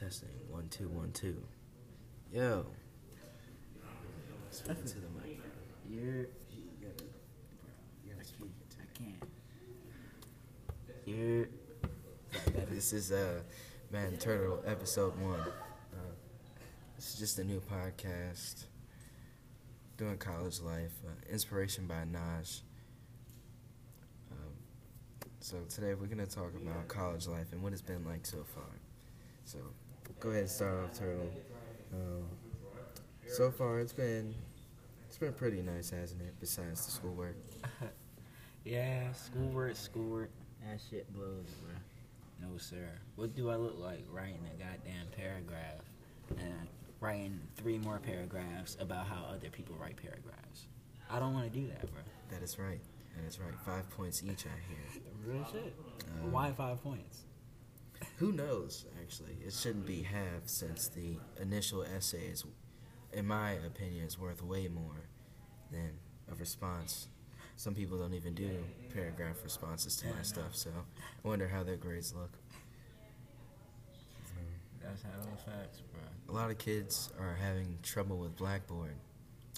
Testing one two one two. Yo. Speak to the mic. You're. You gotta, you gotta speak I can't. You're. This is uh, Man Turtle episode one. Uh, this is just a new podcast. Doing college life, uh, inspiration by Naj. Um, so today we're gonna talk about college life and what it's been like so far. So go ahead and start off, Turtle. Um, so far it's been it's been pretty nice, hasn't it? Besides the schoolwork. Yeah, schoolwork, schoolwork. That shit blows, bro. No, sir. What do I look like writing a goddamn paragraph and writing three more paragraphs about how other people write paragraphs? I don't want to do that, bro. That is right. That is right. Five points each, I hear. Real shit. Um, Why five points? Who knows, actually? It shouldn't be half since the initial essay is, in my opinion, is worth way more than a response. Some people don't even do paragraph responses to my stuff, so I wonder how their grades look. That's how it facts, bro. A lot of kids are having trouble with Blackboard.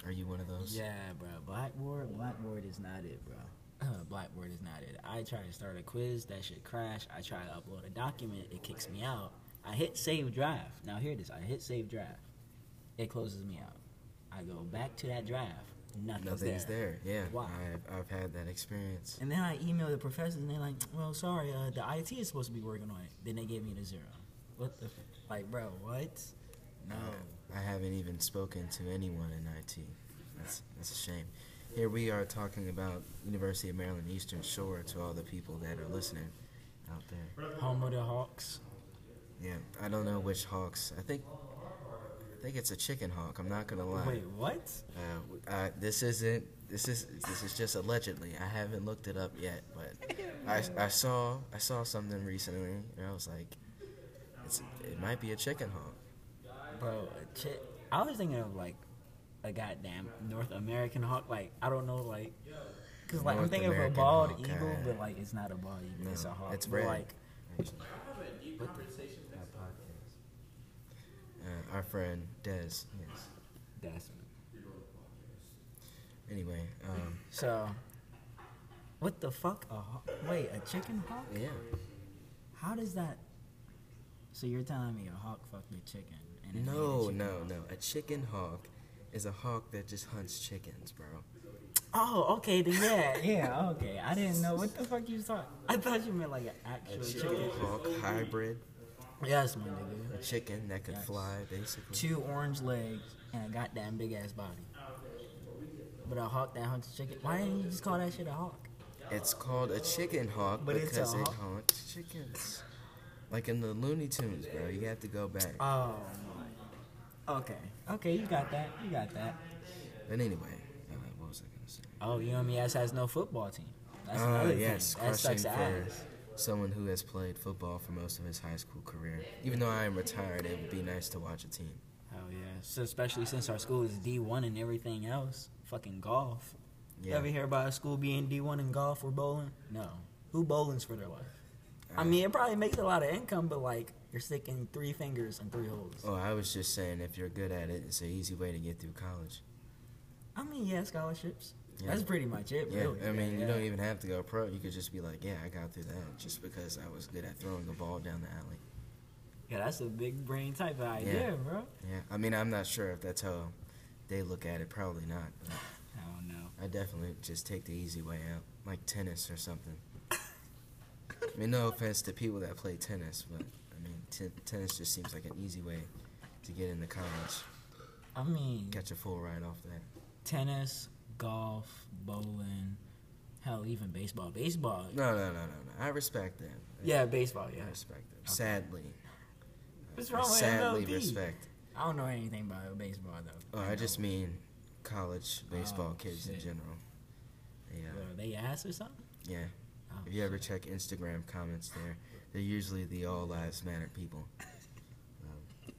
Are you one of those? Yeah, bro. Blackboard, Blackboard is not it, bro. Blackboard is not it. I try to start a quiz, that shit crash. I try to upload a document, it kicks me out. I hit save draft. Now hear this. I hit save draft. It closes me out. I go back to that draft. Nothing's, Nothing's there. Yeah, Why? I've, I've had that experience. And then I email the professors, and they're like, "Well, sorry, uh, the IT is supposed to be working on it." Then they gave me the zero. What the? F- like, bro, what? No. I haven't even spoken to anyone in IT. That's that's a shame. Here we are talking about University of Maryland Eastern Shore to all the people that are listening out there. Home of the Hawks. Yeah, I don't know which hawks. I think I think it's a chicken hawk. I'm not gonna lie. Wait, what? Uh, uh, this isn't. This is this is just allegedly. I haven't looked it up yet, but I, I saw I saw something recently, and I was like, it's, it might be a chicken hawk. Bro, a chi- I was thinking of like a goddamn North American hawk. Like I don't know, like because like I'm North thinking of a bald hawk, eagle, uh, but like it's not a bald eagle. it's a No, hawk. it's red. Like actually. Uh, our friend Des. Yes. that's Anyway, um, so. What the fuck? A hawk? Wait, a chicken hawk? yeah. How does that? So you're telling me a hawk fucked a chicken? No, no, hawk? no. A chicken hawk is a hawk that just hunts chickens, bro. Oh, okay, then yeah, yeah, okay. I didn't know what the fuck you thought. I thought you meant like an A actual chicken chicken. hawk hybrid, Yes, my nigga. a chicken that could Yes. fly, basically. Two orange legs and a goddamn big ass body. But a hawk that hunts chicken. Why didn't you just call that shit a hawk? It's called a chicken hawk But it's a because it hawk? hunts chickens. Like in the Looney Tunes, bro. You have to go back. Oh my. Okay, okay, you got that. You got that. But anyway, uh, what was I gonna say? Oh, UMES has no football team. That's Uh, another yes, thing. That sucks for ass. someone who has played football for most of his high school career. Even though I am retired, it would be nice to watch a team. Hell yeah. So especially since our school is D one and everything else. Fucking golf. You ever hear about a school being D one in golf or bowling? No. Who bowlings for their life? I Uh, mean, it probably makes a lot of income, but like you're sticking three fingers in three holes. Oh, I was just saying, if you're good at it, it's an easy way to get through college. I mean, yeah, scholarships. Yeah. That's pretty much it, Yeah, really. I mean, you don't even have to go pro. You could just be like, yeah, I got through that just because I was good at throwing the ball down the alley. Yeah, that's a big brain type of idea, Yeah. bro. Yeah, I mean, I'm not sure if that's how they look at it. Probably not. I don't know. I definitely just take the easy way out, like tennis or something. I mean, no offense to people that play tennis, but t- tennis just seems like an easy way to get into college. I mean, Catch a full ride off that. tennis, golf, bowling, hell, even baseball. Baseball. No, no, no, no, no. I respect them. Yeah, baseball. Yeah, I respect them. Sadly, What's I wrong with sadly MLB? respect. I don't know anything about baseball though. Oh, I just mean college oh, baseball Oh, kids in general. Yeah, uh, are they ass or something? yeah. Oh, If you ever check Instagram comments there, they're usually the All Lives Matter people. Um,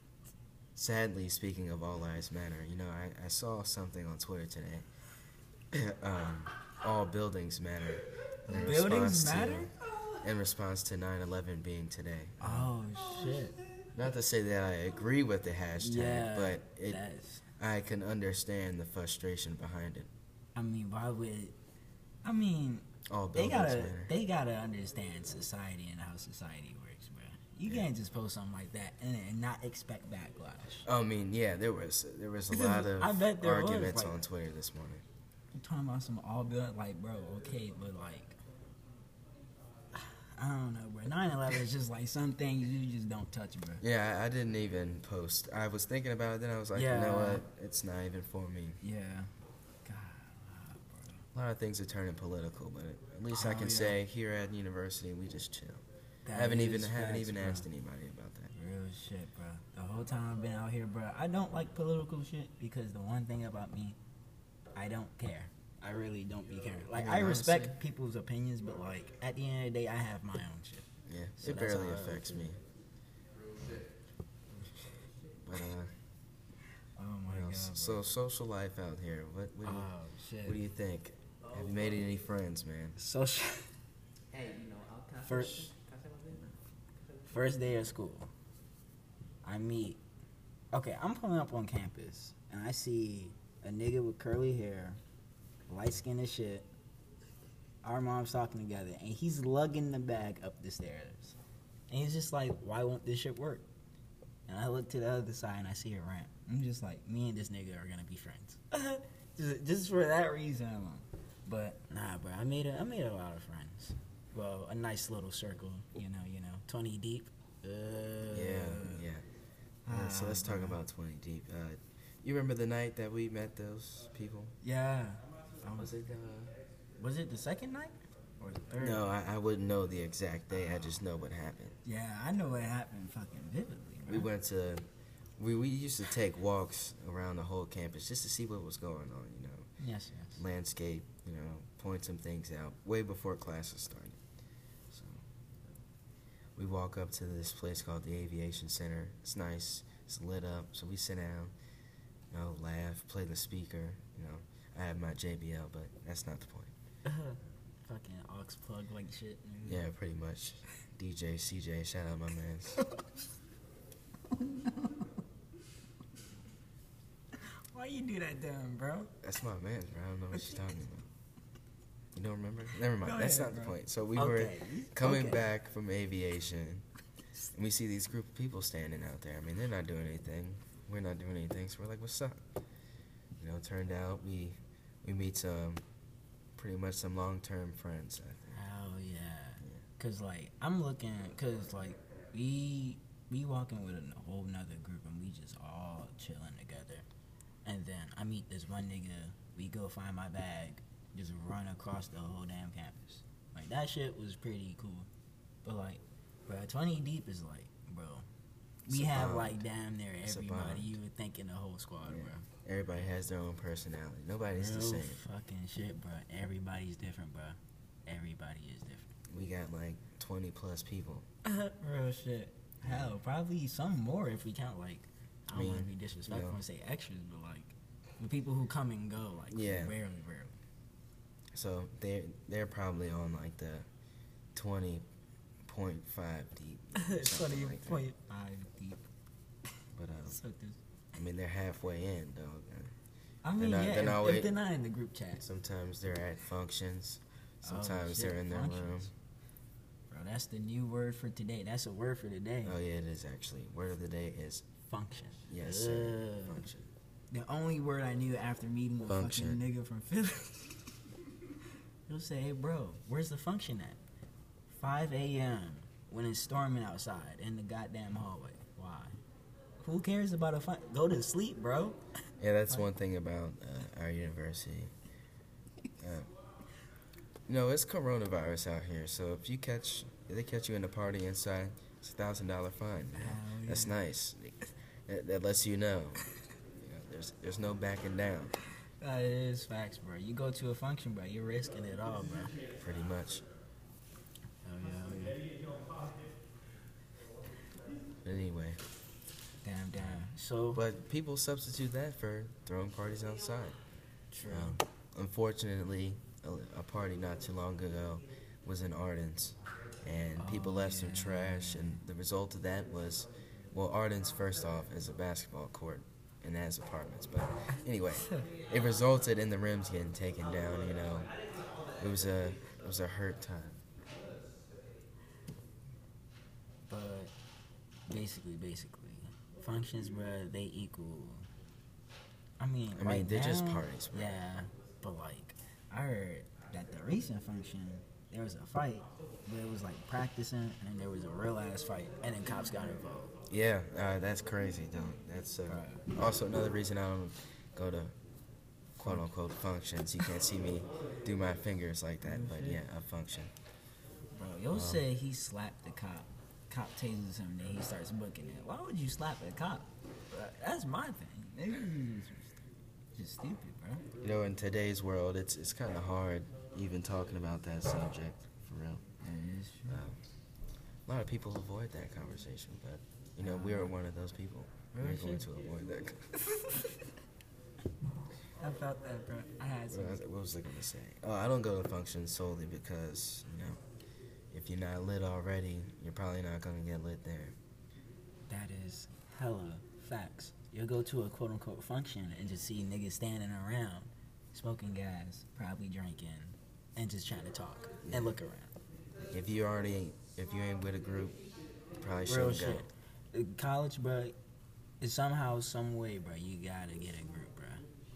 sadly, speaking of All Lives Matter, you know, I, I saw something on Twitter today. um, all buildings matter. in Buildings response to- in response to 9 11 being today. Oh shit. Not to say that I agree with the hashtag, yeah, but it. I can understand the frustration behind it. I mean, why would? I mean, All they gotta matter. they gotta understand society and how society works, bro. You Yeah. can't just post something like that and, and not expect backlash. I mean, yeah, there was there was a lot of there was, arguments like- on Twitter this morning. I'm talking about some all built like, bro, okay, but like, I don't know, bro. 9/11 is just like some things you just don't touch, bro. Yeah, I, I didn't even post. I was thinking about it, then I was like, you know what? It's not even for me. Yeah. A lot of things are turning political, but at least I Oh, can yeah. say here at university we just chill. That haven't even is haven't even bro. asked anybody about that. Real shit, bro. The whole time I've been out here, bro, I don't like political shit because the one thing about me, I don't care. I really don't be caring. Like Yeah, I respect honestly. people's opinions, but like at the end of the day, I have my own shit. Yeah, So it barely I affects me. But uh, Oh my god. so social life out here. What what do you, oh shit. what do you think? Have you made any friends, man? Social. Hey, you know, I'll can I First- say- can I say my business? First day of school, I meet. Okay, I'm pulling up on campus and I see a nigga with curly hair, light skin as shit. Our moms talking together, and he's lugging the bag up the stairs. And he's just like, "Why won't this shit work?" And I look to the other side and I see a ramp. I'm just like, me and this nigga are gonna be friends, just, just for that reason alone. But nah, bro, I made a, I made a lot of friends. Well, a nice little circle, you know, you know, twenty deep. Uh, Yeah, yeah. Uh, so ah, let's talk about Twenty Deep. Uh, you remember the night that we met those people? Yeah. Um, Was it? Uh, was it the second night or the third? no, I, I wouldn't know the exact day. I just know what happened. Yeah, I know what happened fucking vividly. We went to. We, we used to take walks around the whole campus just to see what was going on. You know, Yes, yes. landscape. You know, point some things out way before classes started. So we walk up to this place called the Aviation Center. It's nice. It's lit up. So we sit down. You know, laugh, play the speaker. You know, I have my JBL, but that's not the point. fucking aux plug like shit. nigga. Yeah, pretty much. DJ CJ, shout out my man's. Why you do that to him, bro? That's my man, bro. I don't know what you're talking about. You don't remember? Never mind. Go That's ahead, not the point. So we were coming okay. back from aviation, and we see these group of people standing out there. I mean, they're not doing anything. We're not doing anything. So we're like, "What's up?" You know, turned out we we meet some pretty much some long term friends. I think. Hell yeah. Cause like I'm looking, cause like we we walking with a whole nother group and we just all chilling together, and then I meet this one nigga. We go find my bag, just run across the whole damn campus. Like that shit was pretty cool, but like, bro, twenty deep is like, bro. We have like damn near everybody you would think in the whole squad, Yeah. bro. Everybody has their own personality. Nobody's the same. fucking shit, bro. Everybody's different, bro. Everybody is different. We got like 20 plus people. Real shit. Hell, probably some more if we count like I don't want to be disrespectful know. and say extras, but like the people who come and go, like Yeah. rarely, rarely. So they're they're probably on like the 20.5 deep. or something like that. point five deep. But um, So I mean, they're halfway in, dog. I mean, not- yeah, they're if, not if wait- they're not in the group chat, Sometimes they're at functions. Oh, Sometimes shit, they're in their room. bro, that's the new word for today. That's a word for today. Oh yeah, it is actually. Word of the day is Function. yes, sir. Ugh. Function. The only word I knew after meeting a Function. fucking nigga from Philly. He'll say, hey, bro, where's the function at? 5 a.m. when it's storming outside in the goddamn hallway. Why? Who cares about a fun? Go to sleep, bro. Yeah, that's one thing about uh, our university. Uh, you know, it's coronavirus out here, so if you catch, if they catch you in a party inside, it's a thousand dollar fine. you know. Hell That's nice. That, that lets you know. You know, There's there's no backing down, That is facts, bro. You go to a function, bro. You're risking it all, bro. pretty much. Yeah, hell yeah. But anyway, Damn, damn. So, but people substitute that for throwing parties outside. true. Um, unfortunately, a, a party not too long ago was in Ardens, and people Oh, left some trash, and the result of that was well, Arden's first off is a basketball court and has apartments. But anyway, it resulted in the rims getting taken down. You know, it was a it was a hurt time. But basically, basically, functions, bro, they equal. I mean, I mean, right they're just parties, bro. Yeah, but like, I heard that the recent function, there was a fight, but it was like practicing, and then there was a real ass fight, and then cops got involved. Yeah, uh, that's crazy, dude. That's uh, also another reason I don't go to quote unquote functions. You can't see me do my fingers like that, but yeah, a function. Bro, yo said he slapped the cop. Cop tases him, and then he starts booking it. Why would you slap a cop? That's my thing. Just stupid, bro. You know, in today's world, it's it's kind of hard even talking about that subject for real. That is true. Um, a lot of people avoid that conversation, but you know, we are one of those people. We're going to avoid that. I felt that, bro. I had some. What was, what was I going to say? Oh, I don't go to functions solely because you know, if you're not lit already, you're probably not going to get lit there. That is hella facts. You'll go to a quote unquote function and just see niggas standing around, smoking gas, probably drinking, and just trying to talk and look around. If you already, if you ain't with a group, you probably Real shouldn't go. shit. College, bro, is somehow, some way, bro, you gotta get a group, bro.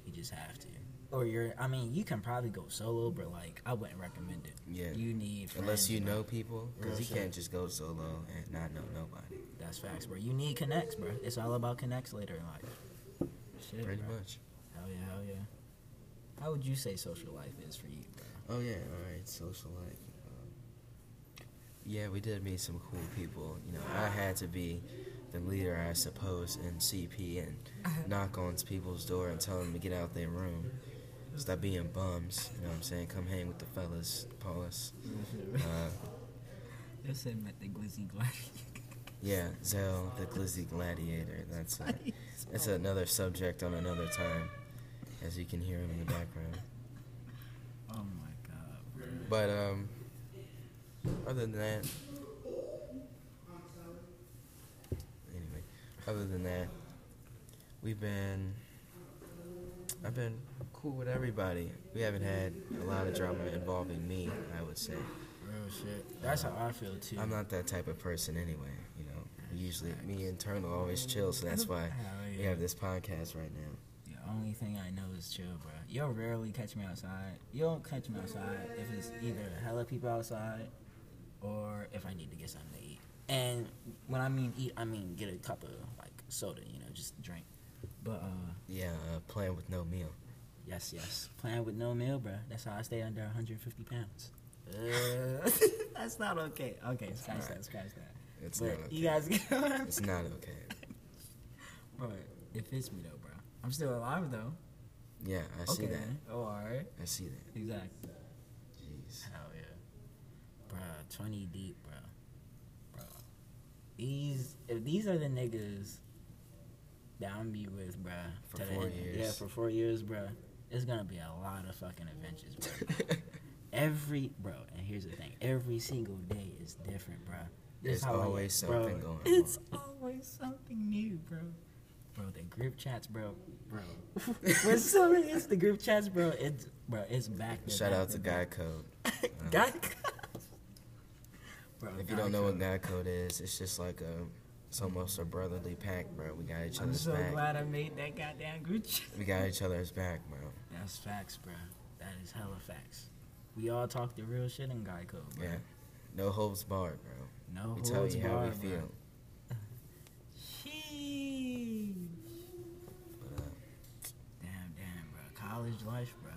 You just have to. Or you're, I mean, you can probably go solo, but like, I wouldn't recommend it. Yeah. You need Unless you bro. know people, because you shit. can't just go solo and not know nobody. That's facts, bro. You need connects, bro. It's all about connects later in life. Shit, Pretty bro. much. Hell yeah, hell yeah. How would you say social life is for you, bro? Oh yeah, all right, social life. Yeah, we did meet some cool people. You know, I had to be the leader, I suppose, in CP and knock on people's door and tell them to get out their room. Stop being bums. You know what I'm saying? Come hang with the fellas, Paulus. Uh, They said met the glizzy gladiator. yeah, Zell, the Glizzy Gladiator. That's uh, that's another subject on another time, as you can hear him in the background. Oh my god, bro. But um, other than that, anyway, other than that, we've been, I've been cool with everybody. We haven't had a lot of drama involving me. I would say Real shit. That's how I feel too. I'm not that type of person anyway. You know, usually me and Turtle always chill, so that's why we have this podcast right now. The only thing I know is chill, bro. You'll rarely catch me outside. You don't catch me outside if it's either hella people outside or if I need to get something to eat. And when I mean eat, I mean get a cup of like soda, you know, just drink. But uh, Yeah, uh, playing with no meal. yes, yes, playing with no meal, bro. That's how I stay under 150 pounds. Uh, that's not okay. Okay, scratch Alright. that, scratch that. It's but not okay. you guys get what I'm It's not okay. Bro, it fits me though, bro. I'm still alive though. Yeah, I see okay. that. Oh, alright. I see that. Exactly. Jeez. Bruh, 20 deep, bro. Bro. These, if these are the niggas that I'm be with, bro. For four end- Yeah, for four years, bro. It's gonna be a lot of fucking adventures, bro. every, bro, and here's the thing. Every single day is different, bro. There's how I- always bro, something going on. It's always something new, bro. Bro, the group chats, bro, bro. When somebody it's the group chats, bro, it's bro, it's back. Shout back out to. Guy Code. Guy. Bro, If you don't know what Code. Guy Code is, it's just like a, it's almost a brotherly pack, bro. We got each other's back. I'm so back. glad I made that goddamn group chat. We got each other's back, bro. That's facts, bro. That is hella facts. We all talk the real shit in Guy Code, bro. Yeah. No holds barred, bro. No We tell you how we barred, bro. feel. Sheesh. Uh, Damn, damn, bro. College life, bro.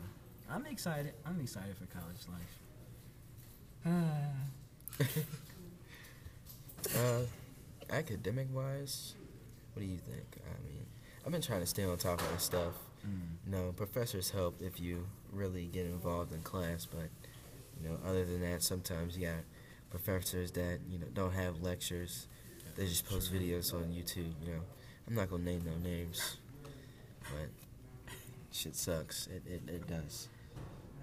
I'm excited. I'm excited for college life. uh, academic wise, what do you think? I mean, I've been trying to stay on top of this stuff. Mm. No, professors help if you really get involved in class, but you know, other than that, sometimes you got professors that you know don't have lectures. They just post videos on YouTube. You know, I'm not gonna name no names, but shit sucks. It it, it does.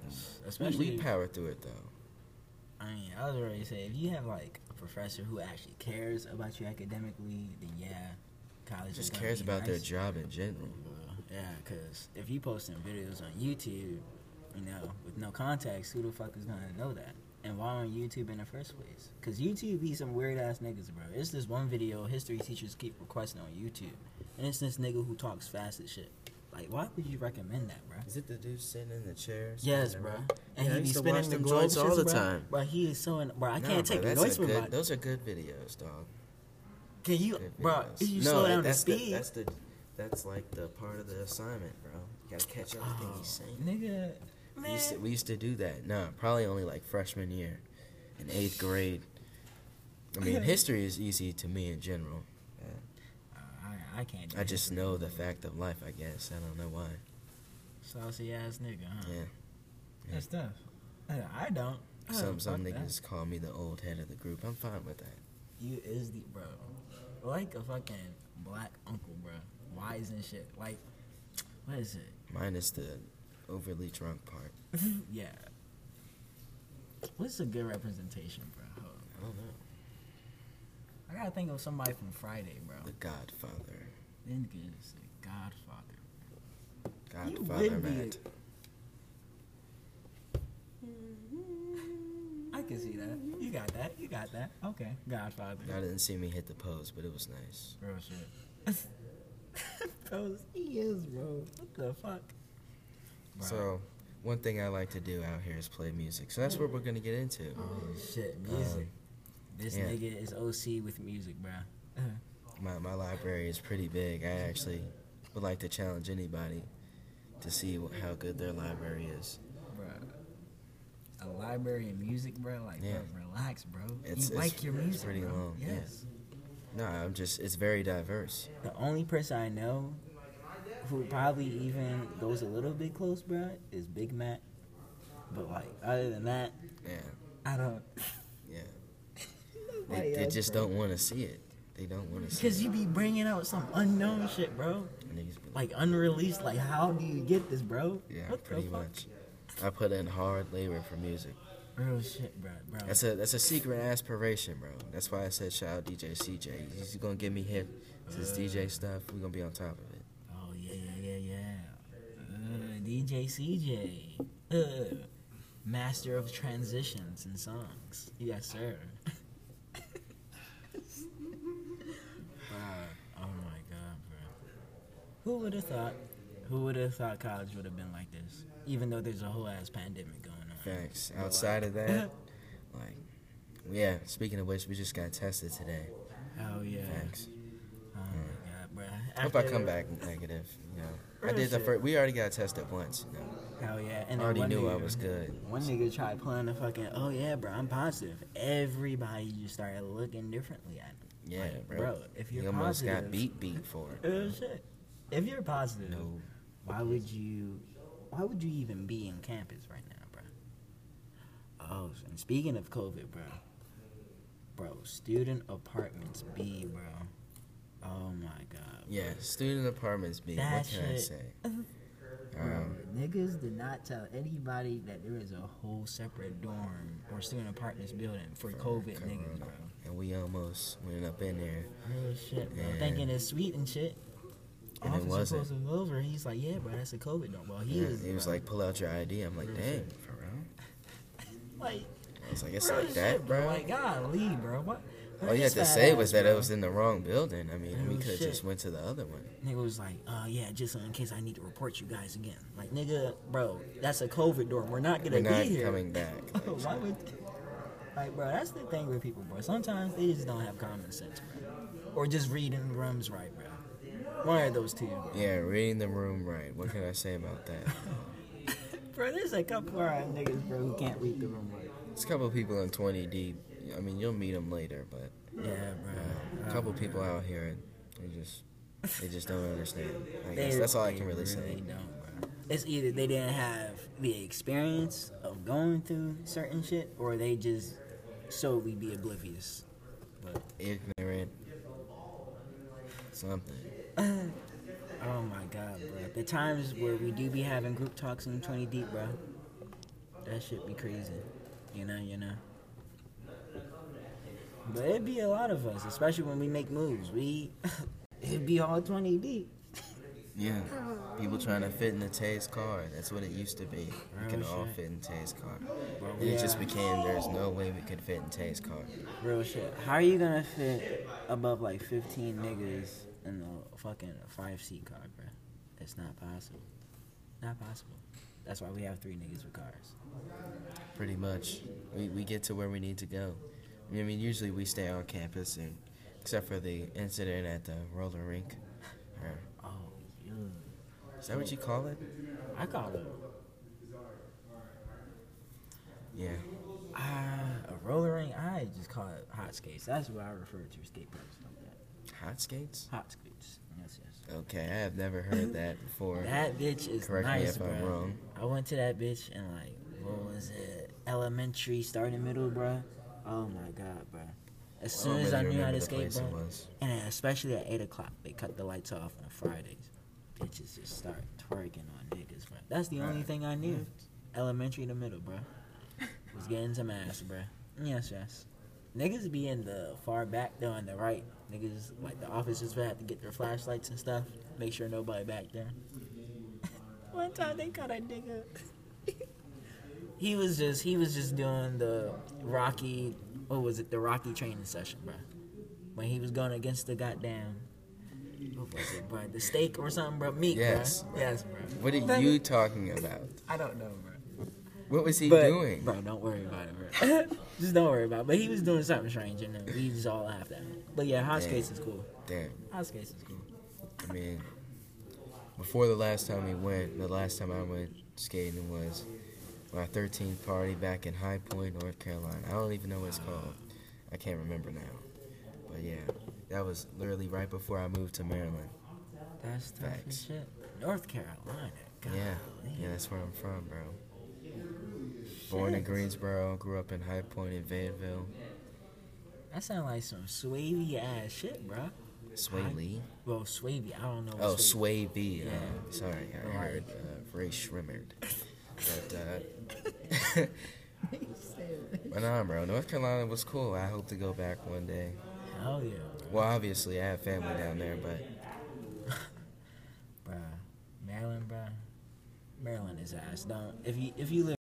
We, Especially, we power through it though. I mean, I was already say if you have like a professor who actually cares about you academically, then yeah, college Just cares about their job in general. Well, yeah, because if you posting videos on YouTube, you know, with no context, who the fuck is gonna know that? And why on YouTube in the first place? Because YouTube be some weird ass niggas, bro. It's this one video history teachers keep requesting on YouTube, and it's this nigga who talks fast as shit. Like, why would you recommend that, bro? Is it the dude sitting in the chair? Yes, bro. And Yeah, he be spinning the joints all the time. Bro, he is so. In, bro, I Nah, can't bro, take the noise a from good, my. Those are good videos, dog. Can you, bro? If you no, slow down the that's speed, that's the that's like the part of the assignment, bro. You gotta catch everything oh, he's saying. nigga, We used, to, we used to do that. No, probably only like freshman year, in eighth grade. I mean, history is easy to me in general. I, I can't. Do I just know the fact of life. I guess I don't know why. Saucy ass nigga, huh? Yeah. That's tough. I don't. Uh, Some some fuck that. niggas call me the old head of the group. I'm fine with that. You is the bro. Like a fucking black uncle, bro. Wise and shit. Like, what is it? Minus the overly drunk part. yeah. What's a good representation, bro? I don't know. I gotta think of somebody from Friday, bro. The Godfather. Then say Godfather. Godfather would be a- Matt. I can see that. You got that. You got that. Okay. Godfather. Y'all didn't see me hit the pose, but it was nice. Real shit. bro, he is, bro. What the fuck? Bro. So, one thing I like to do out here is play music. So that's what we're gonna get into. Oh shit, music. Um, this yeah. nigga is OC with music, bro. My my library is pretty big. I actually would like to challenge anybody to see how good their library is. bro. A library of music, bro. Like, Yeah. bro, relax, bro. It's- you it's- like your it's music, pretty bro. long, yeah. Yes. No, I'm just it's very diverse. The only person I know who probably even goes a little bit close, bro, is Big Mac. But like, other than that, Yeah, I don't. They, they just don't want to see it. They don't want to see Because you be bringing out some unknown shit, bro. Like unreleased. Like, how do you get this, bro? Yeah, What pretty much. I put in hard labor for music. Real shit, bro. bro. That's a that's a secret aspiration, bro. That's why I said shout out DJ CJ. He's gonna get me hip to this DJ stuff. We're gonna be on top of it. Oh yeah, yeah, yeah, yeah. Uh, DJ CJ, uh, master of transitions and songs. Yes, sir. Bruh, oh my god, bro. Who would have thought? Who would have thought college would have been like this? Even though there's a whole ass pandemic going on. But, Outside of that, like, yeah. Speaking of which, we just got tested today. Hell yeah. Thanks. Oh my god, bro. Hope I come back negative. You know, I did the first. We already got tested once. You know, Hell yeah. I And then already knew I was good. One nigga tried pulling the fucking, oh yeah, bro, I'm positive. Everybody just started looking differently at him. Yeah, Like, bro. bro, if you're he almost positive- got beat beat for it. Oh shit. If you're positive, No. why would you? Why would you even be in campus right now, bro? Oh, and speaking of COVID, bro, bro, student apartments B, bro. Oh my god. Yeah, student apartments B. That what can I shit- say? Bro, Um, niggas did not tell anybody that there is a whole separate dorm or student apartments building for COVID niggas, bro. and we almost went up in there. Real shit, bro. Thinking it's sweet and shit. And it wasn't. over. He's like, "Yeah, bro, that's a COVID dorm." Well, he Yeah, is. he was bro. like, "Pull out your ID." I'm like, "Dang, for real?" like, I was like, "It's like that, shit, bro." Like, golly, bro. What? All you had to say was that it was in the wrong building. I mean, we could have just went to the other one. Nigga was like, uh, yeah, just in case I need to report you guys again. Like, nigga, bro, that's a COVID dorm. We're not gonna We're not be here. coming back. Like, Why would? Like, bro, that's the thing with people, bro. Sometimes they just don't have common sense, bro. Or just reading rooms right, bro. One of those two. yeah, reading the room right. What can I say about that? Bro, there's a couple of niggas, bro, who can't read the room right. There's a couple people in 20 deep. I mean, you'll meet them later, but Yeah, uh, bro. a couple people out here, they just they just don't understand. I They- guess that's all I they can really say. don't, bro. It's either they didn't have the experience of going through certain shit, or they just solely be oblivious. But Ignorant, something. oh my god, bro. The times where we do be having group talks in 20 deep, bro. That shit be crazy. You know, you know. But it'd be a lot of us, especially when we make moves. We it'd be all twenty deep. Yeah. People trying to fit in the Tay's car. That's what it used to be. We Real can all fit in Tay's car. Bro, it just became there's no way we could fit in Tay's car. Real shit. How are you gonna fit above like fifteen niggas in a fucking five seat car, bro? It's not possible. Not possible. That's why we have three niggas with cars. Pretty much. We, we get to where we need to go. I mean, usually we stay on campus, and except for the incident at the roller rink. Oh, yeah. is that what you call it? I call it Yeah. uh, a roller rink? I just call it hot skates. That's what I refer to skateboards. Hot skates? Hot skates. Yes, yes. Okay, I have never heard that before. That bitch is Correct me if bro. I'm wrong. I went to that bitch and like what was it? Elementary, starting middle, bro. Oh my god, bro. As I soon as I really knew how to skate, bro, and especially at eight o'clock, they cut the lights off on Fridays. Bitches just start twerking on niggas, bro. That's the only thing I knew. Elementary to middle, bro. Was getting some ass, bro. Yes, yes. Niggas be in the far back though, on the right. Niggas like the officers would have to get their flashlights and stuff, make sure nobody back there. One time they caught a nigga. he was just he was just doing the Rocky what was it, the Rocky training session, bro. When he was going against the goddamn what was it, bro? The steak or something, bro? Meat, Yes. bro. Yes, bro. What are you talking about? I don't know, bro. What was he But, doing? Bro, don't worry about it, bro. just don't worry about it. But he was doing something strange, and then we just all laughed at him. But yeah, hot Damn. skates is cool. Damn. Hot skates is cool. I mean, before the last time we went, the last time I went skating was my 13th party back in High Point, North Carolina. I don't even know what it's called. I can't remember now. But yeah, that was literally right before I moved to Maryland. That's tough Facts. shit. North Carolina. God. Yeah, yeah, that's where I'm from, bro. Born in Greensboro, grew up in High Point in Fayetteville. That sound like some swavy ass shit, bro. Swae Lee. Well, swavy. I don't know. What Oh, swavy- Sway B. Yeah. Uh, sorry, I Right. heard uh, Rae Sremmurd. But, uh, but nah, bro, North Carolina was cool. I hope to go back one day. Hell yeah, Well, obviously, I have family down there, but bro. Maryland, bro. Maryland is ass. Don't if you if you live